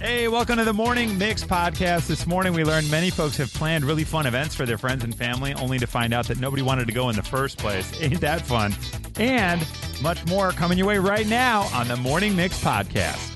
Hey, welcome to the Morning Mix podcast. This morning we learned many folks have planned really fun events for their friends and family, only to find out that nobody wanted to go in the first place. Ain't that fun? And much more coming your way right now on the Morning Mix podcast.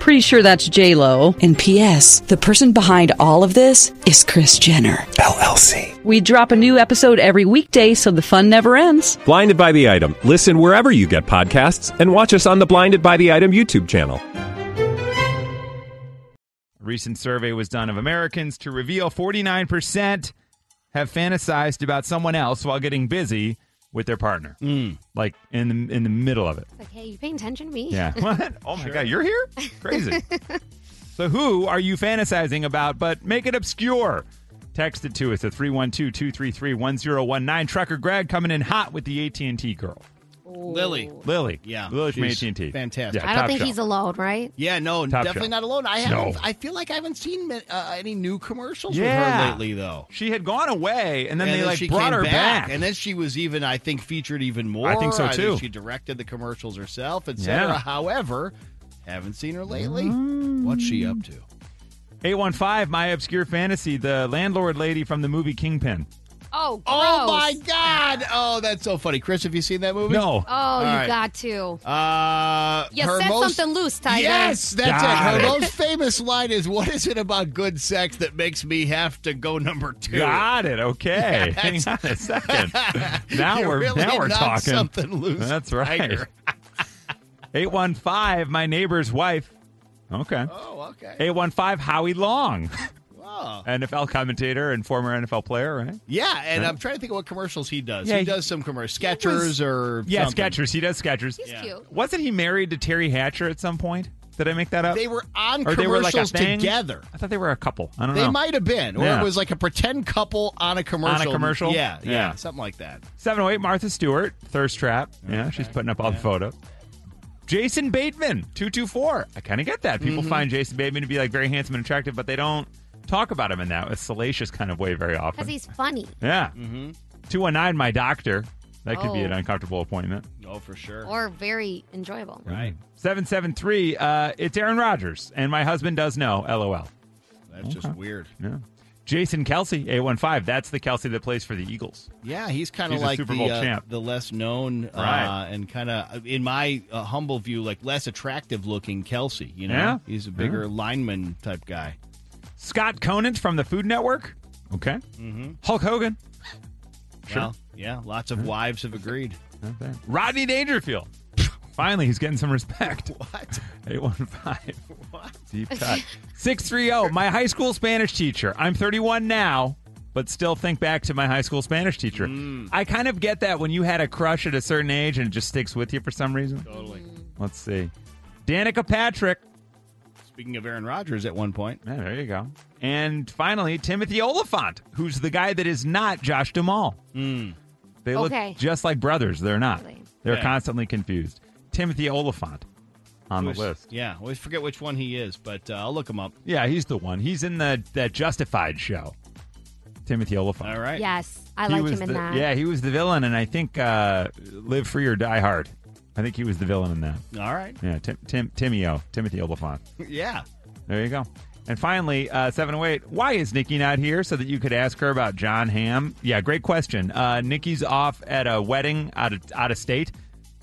Pretty sure that's J Lo. And P.S. The person behind all of this is Kris Jenner LLC. We drop a new episode every weekday, so the fun never ends. Blinded by the item. Listen wherever you get podcasts, and watch us on the Blinded by the Item YouTube channel. A recent survey was done of Americans to reveal 49% have fantasized about someone else while getting busy with their partner. Mm. Like in the in the middle of it. Like, hey, you paying attention to me? Yeah. What? Oh my god, you're here? Crazy. so who are you fantasizing about but make it obscure? Text it to us at 312-233-1019. Trucker Greg coming in hot with the AT&T girl. Lily. Lily. Yeah, Lily from she's AT&T. fantastic. Yeah, I don't think shelf. he's alone, right? Yeah, no, Top definitely shelf. not alone. I haven't. No. I feel like I haven't seen uh, any new commercials Yeah. with her lately, though. She had gone away and then and they then like she brought her back. and then she was even, I think, featured even more. I think so, too. she directed the commercials herself, etc. Yeah. However, haven't seen her lately. Mm. What's she up to? 815 my obscure fantasy the landlord lady from the movie Kingpin. Oh, gross. Oh my God! Oh, that's so funny. Chris, have you seen that movie? No. Oh, you right. got to. Uh, You her said most, something loose, Tiger. Yes, that's Got it. it. Her most famous line is, "What is it about good sex that makes me have to go number two? Got it. Okay. Yeah, Hang on a second. Now You're we're really now we're talking. something loose. That's right. 815 my neighbor's wife. Okay. Oh, okay. 815 Howie Long. Oh. NFL commentator and former NFL player, right? Yeah, and I'm trying to think of what commercials he does. Yeah, he he- does some commercials, Skechers or Yeah, something. Skechers. He does Skechers. He's Yeah. cute. Wasn't he married to Teri Hatcher at some point? Did I make that up? They were on or they were like commercials together. I thought they were a couple. I don't They know. They might have been, or Yeah. it was like a pretend couple on a commercial. A commercial? Yeah, yeah, Yeah. something like that. 708 Martha Stewart, Thirst Trap. Yeah, she's putting up all the photos. Jason Bateman, 224. I kind of get that. People Mm-hmm. find Jason Bateman to be like very handsome and attractive, but they don't talk about him in that a salacious kind of way very often. Because he's funny. yeah. Mm-hmm. 219, my doctor. That could be Oh. an uncomfortable appointment. Oh, for sure. Or very enjoyable. right. 773, uh, it's Aaron Rodgers, and my husband does know, LOL. That's just weird. Yeah. Jason Kelce, A15. That's the Kelce that plays for the Eagles. Yeah, he's kind of like Super the Bowl uh, champ. the less known uh, Right. and kind of, in my uh, humble view, like less attractive looking Kelce. You know, Yeah. he's a bigger lineman type guy. Scott Conant from the Food Network. Okay. Mm-hmm. Hulk Hogan. Sure. Well, yeah, lots of wives have agreed. Rodney Dangerfield. Finally, he's getting some respect. What? 815. What? Deep cut. 630. My high school Spanish teacher. I'm 31 now, but still think back to my high school Spanish teacher. I kind of get that when you had a crush at a certain age and it just sticks with you for some reason. Totally. Let's see. Danica Patrick. Speaking of Aaron Rodgers, at one point, Yeah, there you go. And finally, Timothy Olyphant, who's the guy that is not Josh Duhamel. They look Okay. just like brothers. They're not. They're Okay. constantly confused. Timothy Olyphant on the list. Yeah, always forget which one he is, but uh, I'll look him up. Yeah, he's the one. He's in the that Justified show. Timothy Olyphant. All right. Yes, I He like him in the- that. Yeah, he was the villain, and I think uh, Live Free or Die Hard. I think he was the villain in that. All right. Yeah, Tim, Tim, Timmy O, Timothy Olyphant. yeah. There you go. And finally, uh, 708, why is Nikki not here so that you could ask her about Jon Hamm? Yeah, great question. Uh, Nikki's off at a wedding out of, out of state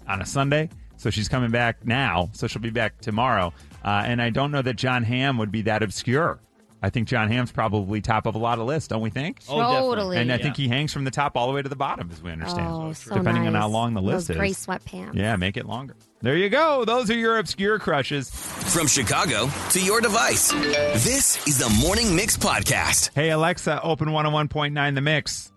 on a Sunday, so she's coming back now, so she'll be back tomorrow. Uh, and I don't know that Jon Hamm would be that obscure. I think Jon Hamm's probably top of a lot of lists, don't we think? Oh, definitely. totally. and I yeah. think he hangs from the top all the way to the bottom, as we understand. oh, so depending on how long the list Those is. gray sweatpants. Yeah, make it longer. There you go. Those are your obscure crushes. From Chicago to your device, this is the Morning Mix Podcast. Hey, Alexa, open 101.9 The Mix.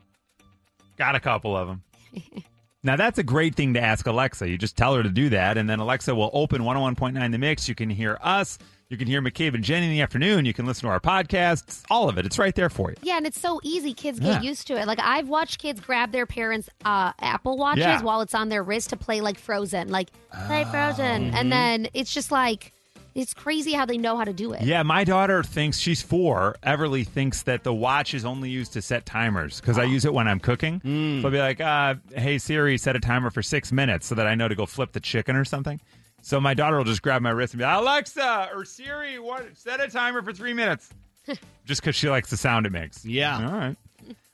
Got a couple of them. now, that's a great thing to ask Alexa. You just tell her to do that, and then Alexa will open 101.9 The Mix. You can hear us. You can hear McCabe and Jenny in the afternoon. You can listen to our podcasts. All of it. It's right there for you. Yeah, and it's so easy. Kids get Yeah. used to it. Like I've watched kids grab their parents' uh, Apple watches Yeah. while it's on their wrist to play like Frozen, like play Oh. Frozen, Mm-hmm. and then it's just like it's crazy how they know how to do it. Yeah, my daughter thinks she's four. Everly thinks that the watch is only used to set timers because I use it when I'm cooking. So I'll be like, uh, "Hey Siri, set a timer for six minutes so that I know to go flip the chicken or something." So my daughter will just grab my wrist and be like, "Alexa or Siri, what? Set a timer for three minutes," just because she likes the sound it makes. Yeah. All right.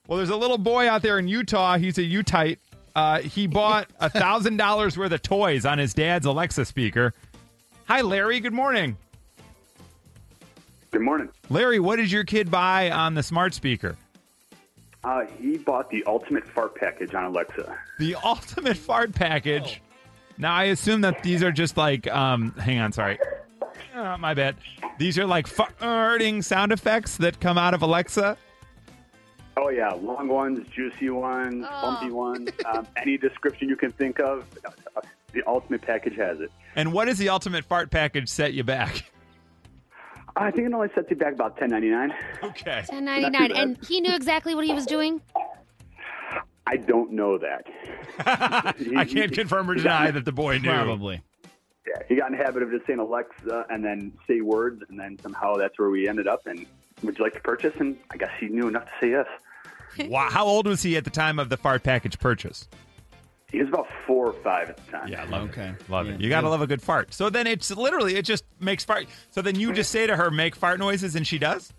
Well, there's a little boy out there in Utah. He's a Utite. Uh, he bought a thousand dollars worth of toys on his dad's Alexa speaker. Hi, Larry. Good morning. Good morning. Larry, what did your kid buy on the smart speaker? Uh, he bought the ultimate fart package on Alexa. The ultimate fart package. Now I assume that these are just like um hang on, sorry. Oh, my bad. These are like farting sound effects that come out of Alexa. Oh yeah, long ones, juicy ones, bumpy ones, um, any description you can think of. uh, The ultimate package has it. And what does the ultimate fart package set you back? I think it only sets you back about ten ninety nine. Okay. Ten ninety nine, and he knew exactly what he was doing. I don't know that. I can't confirm or deny that the boy knew. Probably. Yeah, he got in the habit of just saying Alexa and then say words, and then somehow that's where we ended up. And would you like to purchase? And I guess he knew enough to say yes. Wow, how old was he at the time of the fart package purchase? He was about four or five at the time. Yeah, love Okay. it. Love Yeah. it. You got to love a good fart. So then it's literally, it just makes fart. So then you just say to her, make fart noises, and she does?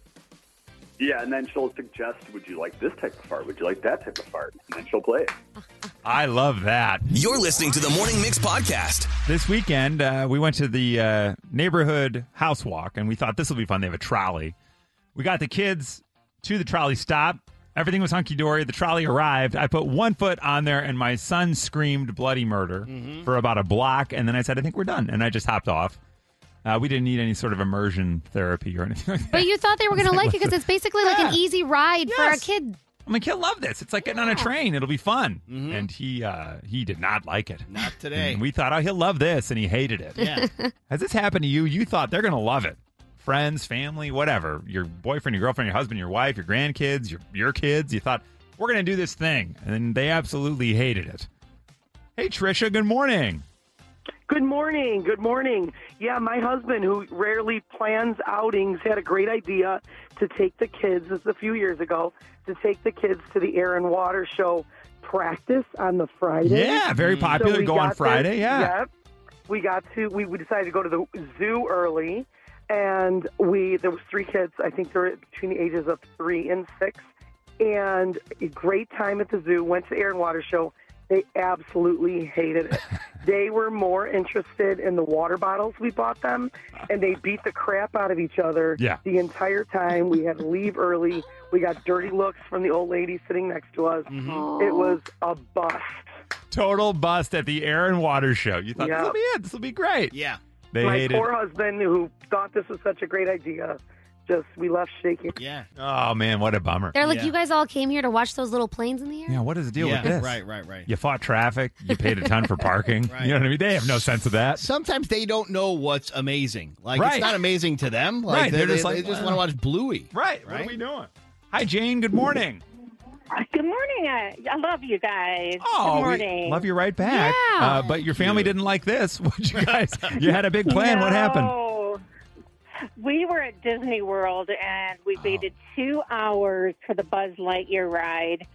Yeah, and then she'll suggest, "Would you like this type of fart? Would you like that type of fart?" And then she'll play it. I love that. You're listening to the Morning Mix Podcast. This weekend, uh, we went to the uh, neighborhood house walk, and we thought this will be fun. They have a trolley. We got the kids to the trolley stop. Everything was hunky dory. The trolley arrived. I put one foot on there, and my son screamed bloody murder for about a block. And then I said, I think we're done. And I just hopped off. Uh, we didn't need any sort of immersion therapy or anything like that. But you thought they were going to like it because it's basically like an easy ride for a kid. I mean, he'll love this. It's like getting on a train. It'll be fun. And he uh, he did not like it. Not today. And we thought, oh, he'll love this, and he hated it. yeah. Has this happened to you? You thought they're going to love it. Friends, family, whatever. Your boyfriend, your girlfriend, your husband, your wife, your grandkids, your your kids. You thought we're going to do this thing, and they absolutely hated it. Hey, Trisha. Good morning. Good morning. Good morning. Yeah, my husband, who rarely plans outings, had a great idea to take the kids. This is a few years ago to take the kids to the Air and Water Show practice on the Friday. Yeah, very mm-hmm. popular. So we Go on Friday. this- Yeah. Yep. We got to. We, we decided to go to the zoo early, and we there was three kids. I think they were between the ages of three and six, and a great time at the zoo. Went to the Air and Water Show. They absolutely hated it. they were more interested in the water bottles we bought them, and they beat the crap out of each other Yeah. the entire time. We had to leave early. We got dirty looks from the old lady sitting next to us. Mm-hmm. It was a bust. Total bust at the Air and Water Show. You thought Yeah. this will be it. This will be great. Yeah. They My hated. poor husband, who thought this was such a great idea, just we left shaking. Yeah. Oh man, what a bummer. They're like, Yeah. you guys all came here to watch those little planes in the air. Yeah, what is the deal yeah. with this? Right, right, right. You fought traffic. You paid a ton for parking. Right. You know what I mean? They have no sense of that. Sometimes they don't know what's amazing. Like Right. it's not amazing to them. Like Right, they, they're just they- like, they just want to watch Bluey. Right. Right. What are Right? we doing? Hi, Jane. Good morning. Good morning. I, I love you guys. Oh, Good we morning. love you right back. Yeah. Uh, but your family didn't like this. What you guys? You had a big plan. What happened? No. We were at Disney World and we oh. waited two hours for the Buzz Lightyear ride.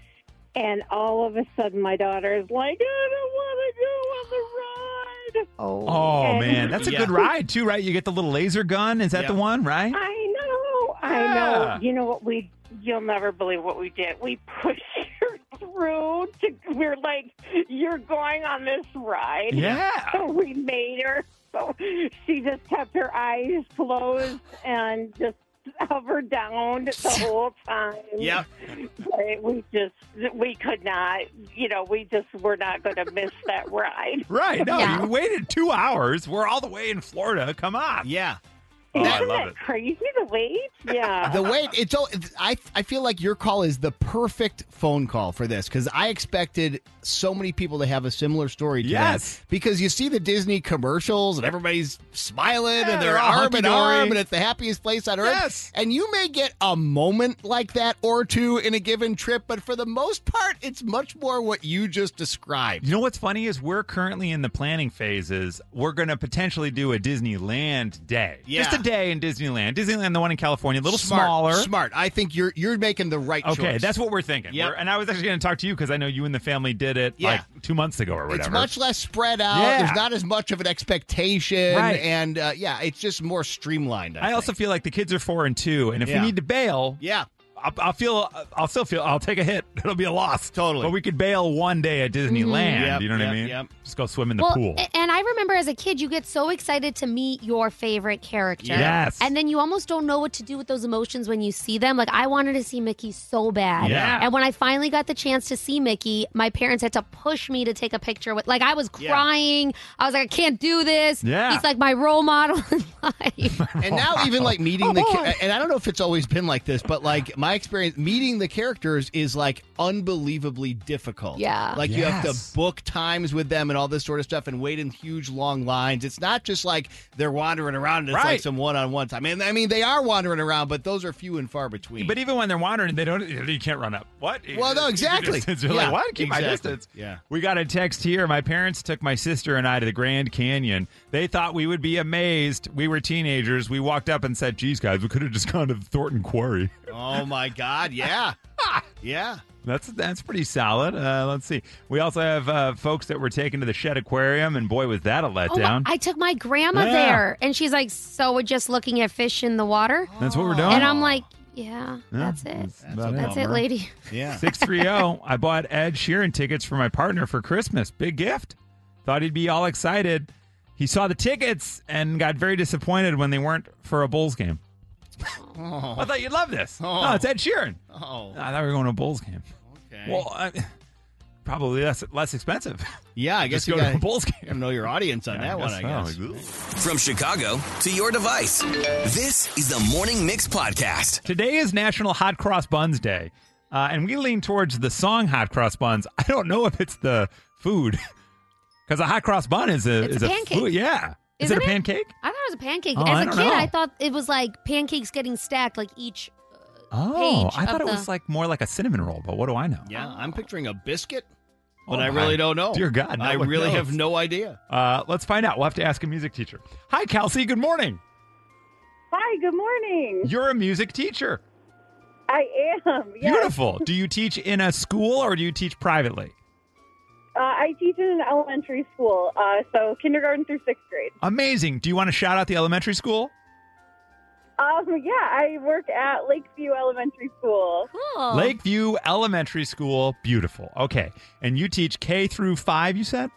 And all of a sudden, my daughter is like, I don't want to go on the ride. Oh, oh And- man, that's a Yeah. good ride too, right? You get the little laser gun. Is that Yeah. the one, right? I know. I Yeah. know. You know what we? You'll never believe what we did. We pushed her through. To, we're like, you're going on this ride. Yeah. So we made her. So she just kept her eyes closed and just hover down the whole time. Yep. But We just we could not. You know, we just were not going to miss that ride. Right. No, Yeah. you waited two hours. We're all the way in Florida. Come on. Yeah. Oh, I Isn't love that it. crazy? The wait. Yeah. The wait, it's, all- it's I I feel like your call is the perfect phone call for this because I expected so many people to have a similar story to Yes. that. Because you see the Disney commercials and everybody's smiling Yeah, and they're they're arm in arm and it's the happiest place on earth. Yes. And you may get a moment like that or two in a given trip, but for the most part, it's much more what you just described. You know what's funny is we're currently in the planning phases. We're going to potentially do a Disneyland day. Yeah. Day in Disneyland. Disneyland, the one in California, a little Smart, smaller. Smart. I think you're you're making the right Okay, choice. that's what we're thinking. Yep. We're- and I was actually going to talk to you because I know you and the family did it Yeah. like two months ago or whatever. It's much less spread out. Yeah. There's not as much of an expectation, Right. and uh, yeah, it's just more streamlined. I, I also feel like the kids are four and two, and if Yeah. we need to bail, yeah, I'll, I'll feel, I'll still feel, I'll take a hit. It'll be a loss, Totally. But we could bail one day at Disneyland. Yep, you know what I mean? yep. Just go swim in the well, pool. and I remember as a kid, you get so excited to meet your favorite character. Yes. And then you almost don't know what to do with those emotions when you see them. Like, I wanted to see Mickey so bad. Yeah. And when I finally got the chance to see Mickey, my parents had to push me to take a picture with, like, I was Yeah. crying. I was like, I can't do this. Yeah. He's like my role model in life. and now even like meeting oh, the cha- and I don't know if it's always been like this, but like my experience meeting the characters is like unbelievably difficult. Yeah. like you have to book times with them and all this sort of stuff, and wait in huge long lines. It's not just like they're wandering around. And it's like some one-on-one time. And I mean, they are wandering around, but those are few and far between. But even when they're wandering, they don't. You can't run up. What? Well, no, Keep your exactly. distance. You're Yeah, like, what? Keep my distance. Yeah. We got a text here. My parents took my sister and I to the Grand Canyon. They thought we would be amazed. We were teenagers. We walked up and said, "Geez, guys, we could have just gone to Thornton Quarry." oh my God, yeah, yeah. That's that's pretty solid. Uh, let's see. We also have uh, folks that were taken to the Shedd Aquarium, and boy, was that a Oh my, letdown. I took my grandma Yeah. there, and she's like, "So we're just looking at fish in the water," that's what we're doing. and I'm like, "Yeah, Yeah, that's it. That's, That's That's it, lady." Yeah. 630. I bought Ed Sheeran tickets for my partner for Christmas. Big gift. Thought he'd be all excited. He saw the tickets and got very disappointed when they weren't for a Bulls game. I thought you'd love this. Oh. No, it's Ed Sheeran. Oh, I thought we were going to a Bulls game. okay. Well, I, probably less less expensive. yeah, I guess Just you go to a Bulls game. to know your audience on that one. I guess. From Chicago to your device, this is the Morning Mix Podcast. Today is National Hot Cross Buns Day, uh, and we lean towards the song Hot Cross Buns. I don't know if it's the food, because a hot cross bun is a It's is a pancake. food. Yeah, is Isn't it a it? pancake? I thought it was a pancake. Oh, As I a don't kid, know. I thought it was like pancakes getting stacked, like each. Oh, page I thought of it was the- like more like a cinnamon roll, but what do I know? Yeah, I'm picturing a biscuit, but Oh, I my really don't know. dear God, no I one really knows. have no idea. Uh, let's find out. We'll have to ask a music teacher. Hi, Kelsey. Good morning. Hi. Good morning. You're a music teacher. I am. Yes. Beautiful. do you teach in a school or do you teach privately? Uh, I teach in an elementary school, uh, so kindergarten through sixth grade. Amazing. Do you want to shout out the elementary school? Um, yeah, I work at Lakeview Elementary School. Cool. Lakeview Elementary School. Beautiful. Okay. And you teach K through 5, you said?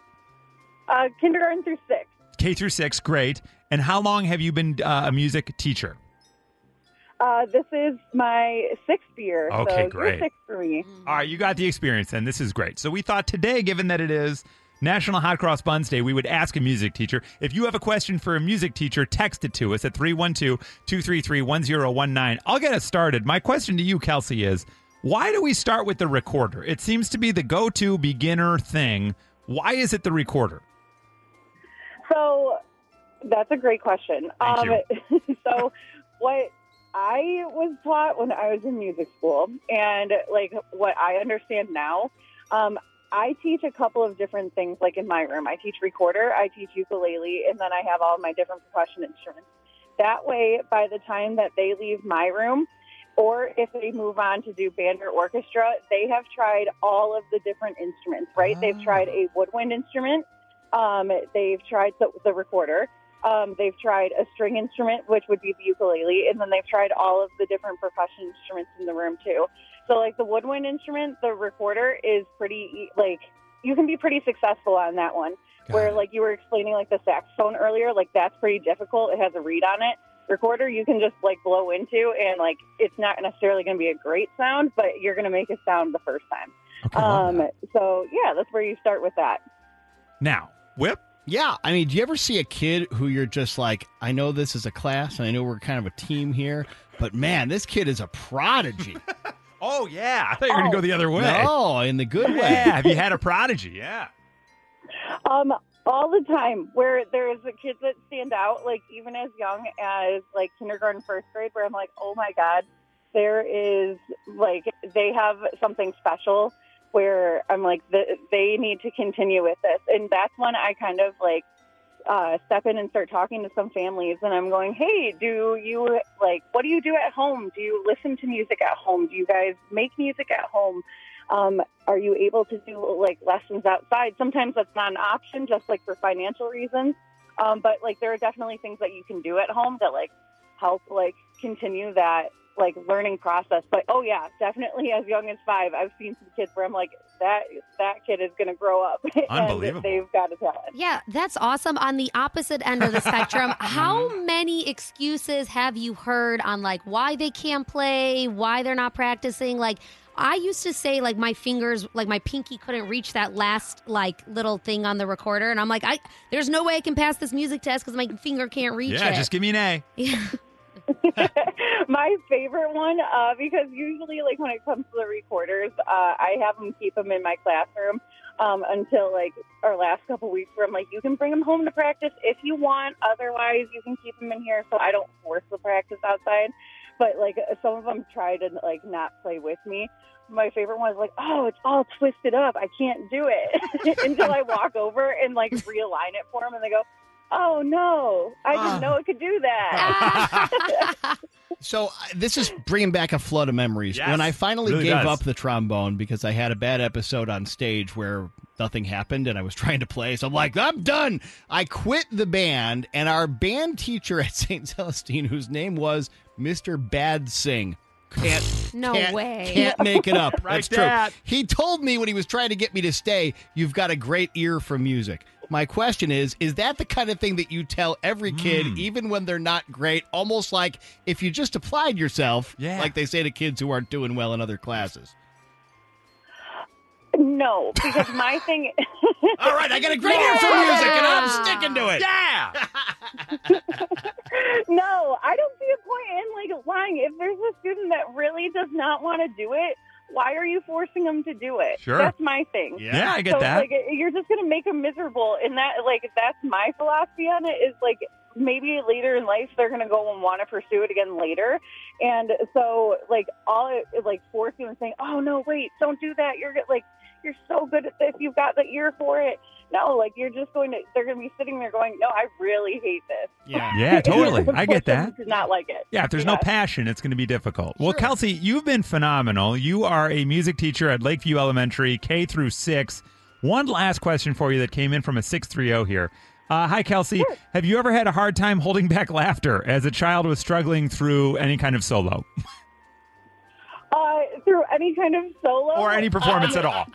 Uh, kindergarten through sixth. K through 6. Great. And how long have you been uh, a music teacher? Uh, this is my sixth year. Okay, so great. Six for me. All right, you got the experience and This is great. So we thought today, given that it is National Hot Cross Buns Day, we would ask a music teacher. If you have a question for a music teacher, text it to us at 312-233-1019. I'll get us started. My question to you, Kelsey, is why do we start with the recorder? It seems to be the go-to beginner thing. Why is it the recorder? So that's a great question. Thank um, so what I was taught when I was in music school, and like what I understand now, um, I teach a couple of different things. Like in my room, I teach recorder, I teach ukulele, and then I have all my different percussion instruments. That way, by the time that they leave my room, or if they move on to do band or orchestra, they have tried all of the different instruments, right? They've tried a woodwind instrument, um, they've tried the, the recorder, um, they've tried a string instrument, which would be the ukulele, and then they've tried all of the different percussion instruments in the room too. So, like the woodwind instrument, the recorder is pretty like you can be pretty successful on that one. Got Where it. like you were explaining like the saxophone earlier, like that's pretty difficult. It has a reed on it. recorder you can just like blow into, and like it's not necessarily going to be a great sound, but you're going to make a sound the first time. um, so yeah, that's where you start with that. Now, Whip. Yeah, I mean, do you ever see a kid who you're just like, I know this is a class, and I know we're kind of a team here, but man, this kid is a prodigy. oh yeah, I thought you were going to go the other way. No, in the good way. Yeah, have you had a prodigy? Yeah. Um, all the time where there's the kids that stand out, like even as young as like kindergarten, first grade, where I'm like, oh my god, there is like they have something special where I'm like th- they need to continue with this, and that's when I kind of like uh, step in and start talking to some families, and I'm going, hey, do you like what do you do at home? Do you listen to music at home? Do you guys make music at home? Um, are you able to do like lessons outside? Sometimes that's not an option, just like for financial reasons. Um, but like there are definitely things that you can do at home that like help like continue that like learning process. But oh yeah, definitely as young as five, I've seen some kids where I'm like that that kid is going to grow up. Unbelievable. and they've got a talent. Yeah, that's awesome. On the opposite end of the spectrum, how mm-hmm. many excuses have you heard on like why they can't play, why they're not practicing? Like, I used to say like my fingers, like my pinky couldn't reach that last like little thing on the recorder, and I'm like, I there's no way I can pass this music test because my finger can't reach Yeah, it. just give me an A. Yeah. My favorite one, uh, because usually, like when it comes to the recorders, uh, I have them keep them in my classroom um, until like our last couple weeks, where I'm like, you can bring them home to practice if you want. Otherwise, you can keep them in here, so I don't force the practice outside. But like some of them try to like not play with me. My favorite one is like, oh, it's all twisted up. I can't do it until I walk over and like realign it for them, and they go. Oh no! I Ah. didn't know it could do that. So uh, this is bringing back a flood of memories. Yes. When I finally Really gave does. up the trombone because I had a bad episode on stage where nothing happened and I was trying to play, so I'm like, I'm done. I quit the band, and our band teacher at St. Celestine, whose name was Mr. Bad Sing, can't No can't- way. can't make it up. Right, That's Dad. true. He told me when he was trying to get me to stay, "You've got a great ear for music." My question is, is that the kind of thing that you tell every kid, Hmm. even when they're not great? Almost like if you just applied yourself, Yeah. like they say to kids who aren't doing well in other classes. No, because my thing. All right, I got a great ear for music, and I'm sticking to it. Yeah. no, I don't see a point in like lying. If there's a student that really does not want to do it, why are you forcing them to do it? Sure. That's my thing. Yeah. Yeah, I get so, that. Like, you're just going to make them miserable, and that like that's my philosophy on it. Is like maybe later in life they're going to go and want to pursue it again later, and so like all it like forcing them saying, "Oh no, wait, don't do that. You're like you're so good at this. You've got the ear for it." No, like you're just going to. They're going to be sitting there going, "No, I really hate this." Yeah. Yeah, totally. I get that. Did not like it. Yeah, if there's no passion, it's going to be difficult. Well, Kelsey, you've been phenomenal. You are a music teacher at Lakeview Elementary, K through six. One last question for you that came in from a 630 here. Uh, hi, Kelsey. Have you ever had a hard time holding back laughter as a child was struggling through any kind of solo through any kind of solo or any performance at all?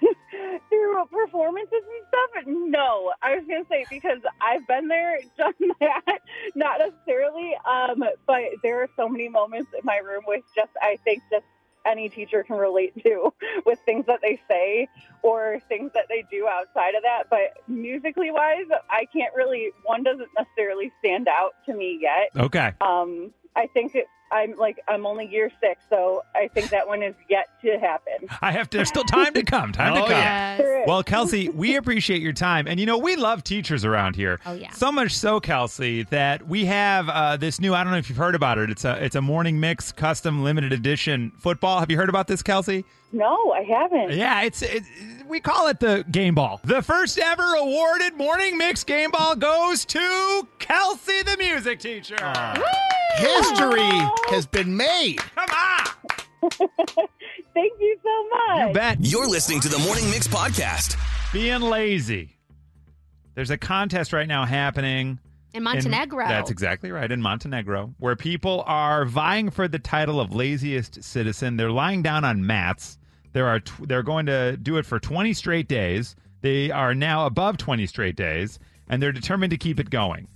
through performances and stuff? No, I was gonna say because I've been there, done that. Not necessarily, um, but there are so many moments in my room with just I think just any teacher can relate to with things that they say or things that they do outside of that. But musically wise, I can't really. One doesn't necessarily stand out to me yet. Okay. Um, I think it, I'm like I'm only year six, so I think that one is yet to happen. I have to, there's still time to come. Time Oh, to come. yes. There is. Well, Kelsey, we appreciate your time. And, you know, we love teachers around here. Oh, yeah. So much so, Kelsey, that we have uh, this new, I don't know if you've heard about it. It's a, it's a morning mix custom limited edition football. Have you heard about this, Kelsey? No, I haven't. Yeah, it's it, we call it the game ball. The first ever awarded morning mix game ball goes to Kelsey, the music teacher. History has been made. Come on. Thank you so much. You bet. You're listening to the Morning Mix podcast. Being lazy. There's a contest right now happening In Montenegro. that's exactly right in Montenegro, where people are vying for the title of laziest citizen. They're lying down on mats. There are tw- they're going to do it for 20 straight days. They are now above 20 straight days, and they're determined to keep it going.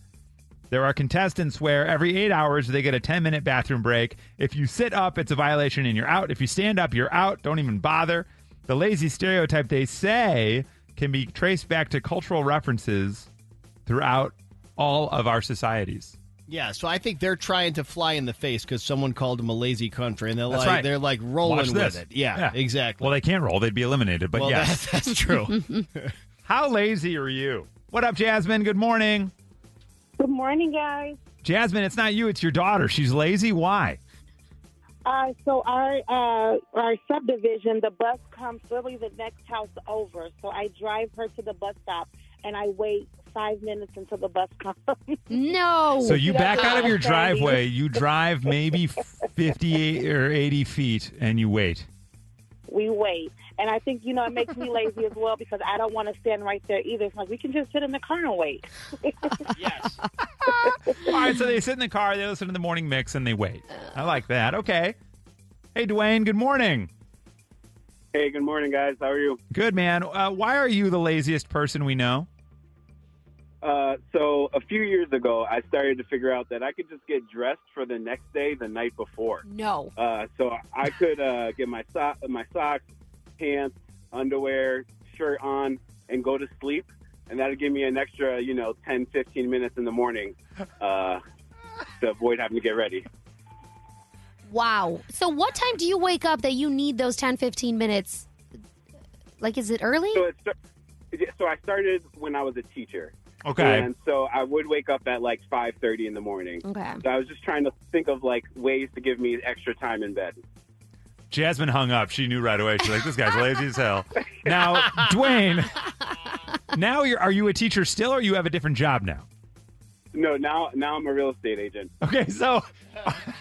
There are contestants where every eight hours they get a 10 minute bathroom break. If you sit up, it's a violation and you're out. If you stand up, you're out. Don't even bother. The lazy stereotype, they say, can be traced back to cultural references throughout all of our societies. Yeah, so I think they're trying to fly in the face because someone called them a lazy country, and they're That's like right. they're like rolling with it. Yeah, exactly. Well, they can't roll; they'd be eliminated. But Well, yes, that- that's true. How lazy are you? What up, Jasmine? Good morning, Good morning, guys. Jasmine. It's not you; it's your daughter. She's lazy. Why? Uh, so our uh, our subdivision, the bus comes literally the next house over. So I drive her to the bus stop, and I wait five minutes until the bus comes. No. So you back out of your Sandy. driveway, you drive maybe 58 or 80 feet, and you wait. We wait, and I think you know it makes me lazy as well because I don't want to stand right there either. It's like we can just sit in the car and wait. yes. All right, so they sit in the car, they listen to the morning mix, and they wait. I like that. Okay. Hey, Dwayne. Good morning. Hey, good morning, guys. How are you? Good man. Uh, why are you the laziest person we know? Uh, so a few years ago, I started to figure out that I could just get dressed for the next day the night before. No. Uh, so I could uh, get my so- my socks, pants, underwear, shirt on, and go to sleep, and that'd give me an extra, you know, 10, 15 minutes in the morning uh, to avoid having to get ready. Wow. So what time do you wake up that you need those 10, 15 minutes? Like, is it early? So it start- so I started when I was a teacher. Okay. And so I would wake up at like 5:30 in the morning. Okay. So I was just trying to think of like ways to give me extra time in bed. Jasmine hung up. She knew right away. She's like, "This guy's lazy as hell." Now, Dwayne, now you're are you a teacher still, or you have a different job now? No, now now I'm a real estate agent. Okay, so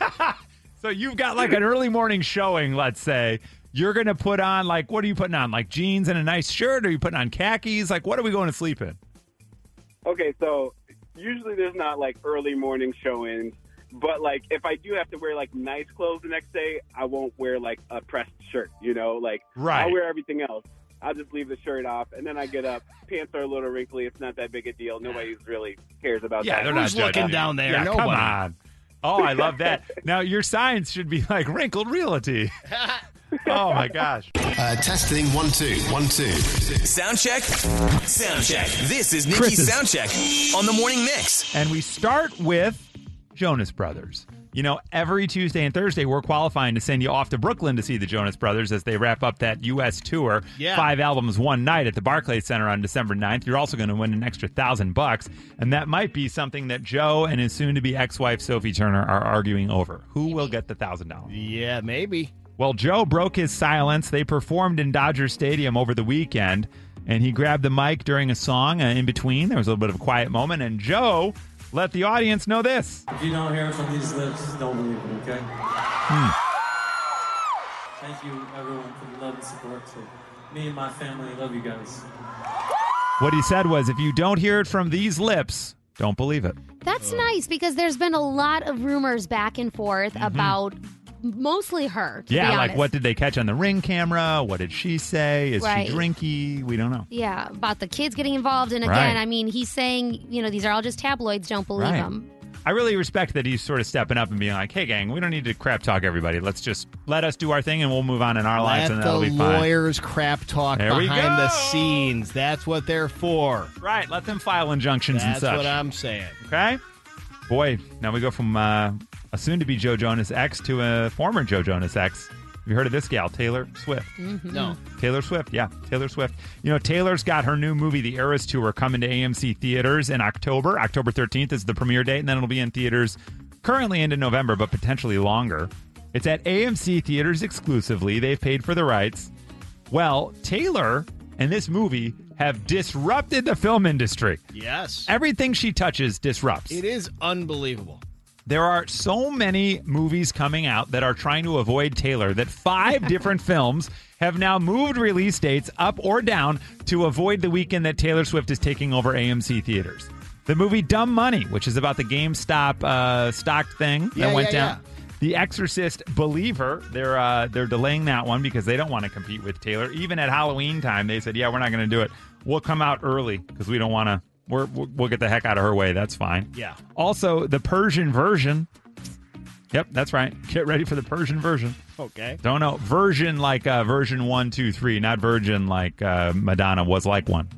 so you've got like an early morning showing. Let's say you're gonna put on like what are you putting on? Like jeans and a nice shirt? Or are you putting on khakis? Like what are we going to sleep in? Okay, so usually there's not like early morning showings, but like if I do have to wear like nice clothes the next day, I won't wear like a pressed shirt. You know, like Right. I'll wear everything else. I'll just leave the shirt off, and then I get up. Pants are a little wrinkly. It's not that big a deal. Nobody really cares about Yeah, that. they're not Who's looking judging. down there? Yeah, come on. Oh, I love that. now your signs should be like wrinkled realty. oh my gosh. Uh, testing one two one two. Sound check. Sound check. This is Nikki's Chris's. sound check on the morning mix. And we start with Jonas Brothers. You know, every Tuesday and Thursday, we're qualifying to send you off to Brooklyn to see the Jonas Brothers as they wrap up that U.S. tour. Yeah. Five albums, one night at the Barclays Center on December 9th. You're also going to win an extra thousand bucks. And that might be something that Joe and his soon to be ex wife, Sophie Turner, are arguing over. Who will get the thousand dollars? Yeah, maybe. Well, Joe broke his silence. They performed in Dodger Stadium over the weekend, and he grabbed the mic during a song uh, in between. There was a little bit of a quiet moment, and Joe let the audience know this. If you don't hear it from these lips, don't believe it, okay? Thank you, everyone, for the love and support. To me and my family, love you guys. What he said was, if you don't hear it from these lips, don't believe it. That's nice because there's been a lot of rumors back and forth about mostly her. To yeah, be like what did they catch on the ring camera? What did she say? Is Right. she drinky? We don't know. Yeah, about the kids getting involved. And Right. again, I mean, he's saying, you know, these are all just tabloids. Don't believe Right. them. I really respect that he's sort of stepping up and being like, "Hey, gang, we don't need to crap talk everybody. Let's just let us do our thing, and we'll move on in our lives, Let and the that'll be fine." lawyers crap talk There we behind the go. scenes. That's what they're for. Right, let them file injunctions and That's such. what I'm saying. Okay. Boy, now we go from uh, a soon to be Joe Jonas ex to a former Joe Jonas ex. Have you heard of this gal, Taylor Swift? Mm-hmm. No. Taylor Swift, yeah, Taylor Swift. You know, Taylor's got her new movie, The Eras Tour, coming to AMC theaters in October. October 13th is the premiere date, and then it'll be in theaters currently into November, but potentially longer. It's at AMC theaters exclusively. They've paid for the rights. Well, Taylor and this movie have disrupted the film industry. Yes. Everything she touches disrupts. It is unbelievable. There are so many movies coming out that are trying to avoid Taylor that five different films have now moved release dates up or down to avoid the weekend that Taylor Swift is taking over AMC theaters. The movie Dumb Money, which is about the GameStop uh, stock thing Yeah, that went yeah, down. The Exorcist Believer, they're uh, they're delaying that one because they don't want to compete with Taylor. Even at Halloween time, they said, "Yeah, we're not going to do it. We'll come out early because we don't want to We're, we'll get the heck out of her way. That's fine. Yeah. Also, the Persian version. Yep, that's right. Get ready for the Persian version. Okay. Don't know. Version like uh, version one, two, three, not virgin like uh, Madonna was like one.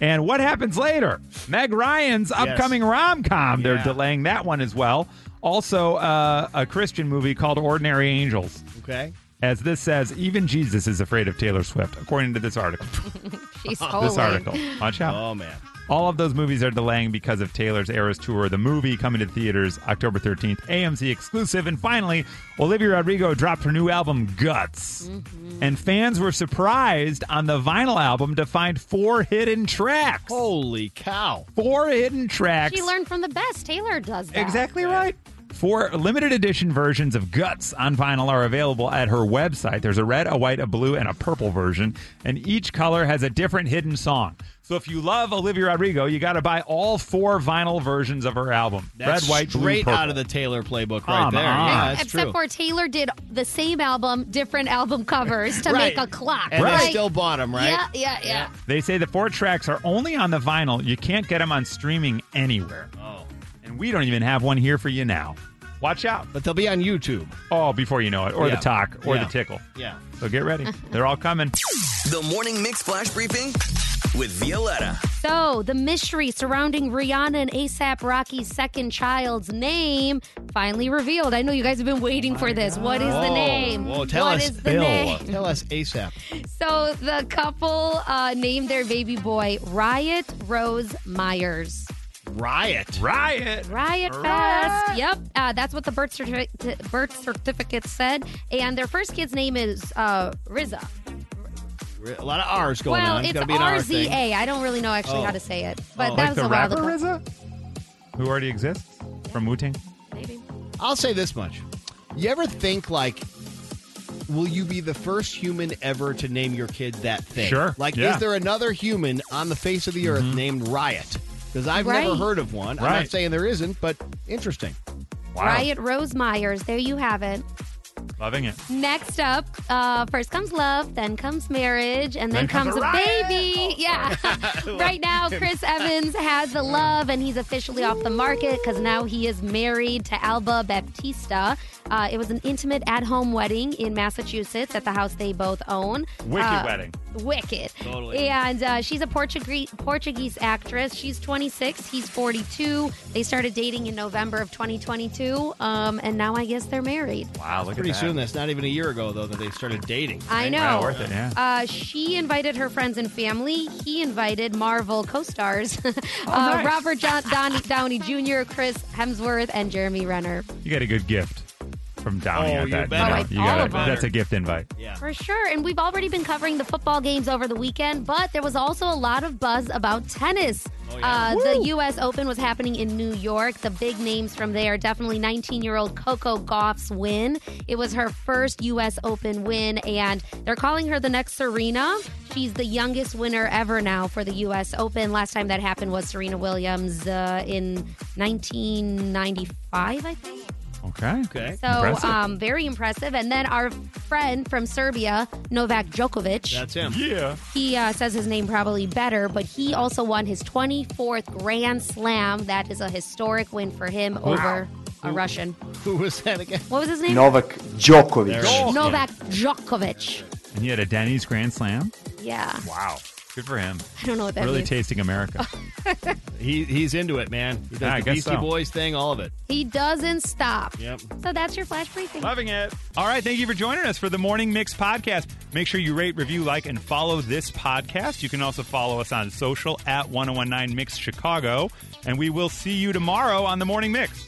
And what happens later? Meg Ryan's upcoming rom com. They're delaying that one as well. Also, uh, a Christian movie called Ordinary Angels. Okay. As this says, even Jesus is afraid of Taylor Swift, according to this article. She's this article. Watch out. Oh man. All of those movies are delaying because of Taylor's Eras Tour, the movie coming to theaters October 13th, AMC exclusive. And finally, Olivia Rodrigo dropped her new album, Guts. Mm-hmm. And fans were surprised on the vinyl album to find four hidden tracks. Holy cow. Four hidden tracks. She learned from the best. Taylor does that. Exactly right. Four limited edition versions of Guts on vinyl are available at her website. There's a red, a white, a blue, and a purple version, and each color has a different hidden song. So if you love Olivia Rodrigo, you got to buy all four vinyl versions of her album. That's red, white, blue, straight purple. out of the Taylor playbook right Come there. on. Yeah, that's Except true. for Taylor did the same album, different album covers to Right. make a clock. and Like, they still bought them, right? Yeah, yeah, yeah. They say the four tracks are only on the vinyl. You can't get them on streaming anywhere. Oh. And we don't even have one here for you now. Watch out. But they'll be on YouTube. Oh, before you know it, or Yeah. the talk, or Yeah. the tickle. Yeah. So get ready. They're all coming. The Morning Mix Flash Briefing with Violetta. So, the mystery surrounding Rihanna and ASAP Rocky's second child's name finally revealed. I know you guys have been waiting for this. What is the name? Whoa, tell What us, is the name? Tell us ASAP. So, the couple uh, named their baby boy Riot Rose Mayers. Riot. Riot. Riot Fest. Yep. Uh, that's what the birth, certi- birth certificate said. And their first kid's name is uh, RZA. A lot of R's going well, on. it's gotta be an R. RZA. I don't really know actually Oh. how to say it. But Oh. that Like was the a while rapper ago. RZA? Who already exists from Wu Tang? Maybe. I'll say this much. You ever think like will you be the first human ever to name your kid that thing? Sure, Like yeah. is there another human on the face of the earth named Riot? Because I've never heard of one. I'm not saying there isn't, but interesting. Wow. Riot Rose Mayers. There you have it. Loving it. Next up, uh, first comes love, then comes marriage, and then, Then comes comes, a a riot. baby. Yeah. right now, Chris Evans has the love, and he's officially off the market because now he is married to Alba Baptista. Uh, it was an intimate at home wedding in Massachusetts at the house they both own. Wicked Uh, wedding. Wicked. Totally. And uh, she's a Portuguese Portuguese actress. She's 26. He's 42. They started dating in November of 2022, um, and now I guess they're married. Wow, look Pretty at that. soon, that's not even a year ago though that they started dating. I know. Wow, worth it, yeah. Uh, she invited her friends and family. He invited Marvel co-stars uh, nice. Robert John- Downey, Downey Jr., Chris Hemsworth, and Jeremy Renner. You got a good gift from Downey Oh, at you that. better. know, Oh, you all gotta- of them. that's a gift invite. Yeah. For sure. And we've already been covering the football games over the weekend, but there was also a lot of buzz about tennis. Oh, yeah. uh, the U.S. Open was happening in New York. The big names from there definitely 19 year old Coco Gauff's win. It was her first U.S. Open win, and they're calling her the next Serena. She's the youngest winner ever now for the U.S. Open. Last time that happened was Serena Williams uh, in 1995, I think. Okay. Okay. So, Impressive. um, very impressive. And then our friend from Serbia, Novak Djokovic, That's him. Yeah. he uh, says his name probably better, but he also won his 24th Grand Slam. That is a historic win for him over a Russian. Who was that again? What was his name? Novak Djokovic. There it is. Novak Djokovic. And you had a Denny's Grand Slam? Yeah. Wow. Good for him. I don't know what that really means. tasting America. He he's into it, man. He does Yeah, I the guess Beastie so. Boys thing, all of it. he doesn't stop. Yep. So that's your flash briefing. Loving it. All right. Thank you for joining us for the Morning Mix podcast. Make sure you rate, review, like, and follow this podcast. You can also follow us on social at 1019 Mix Chicago. And we will see you tomorrow on the Morning Mix.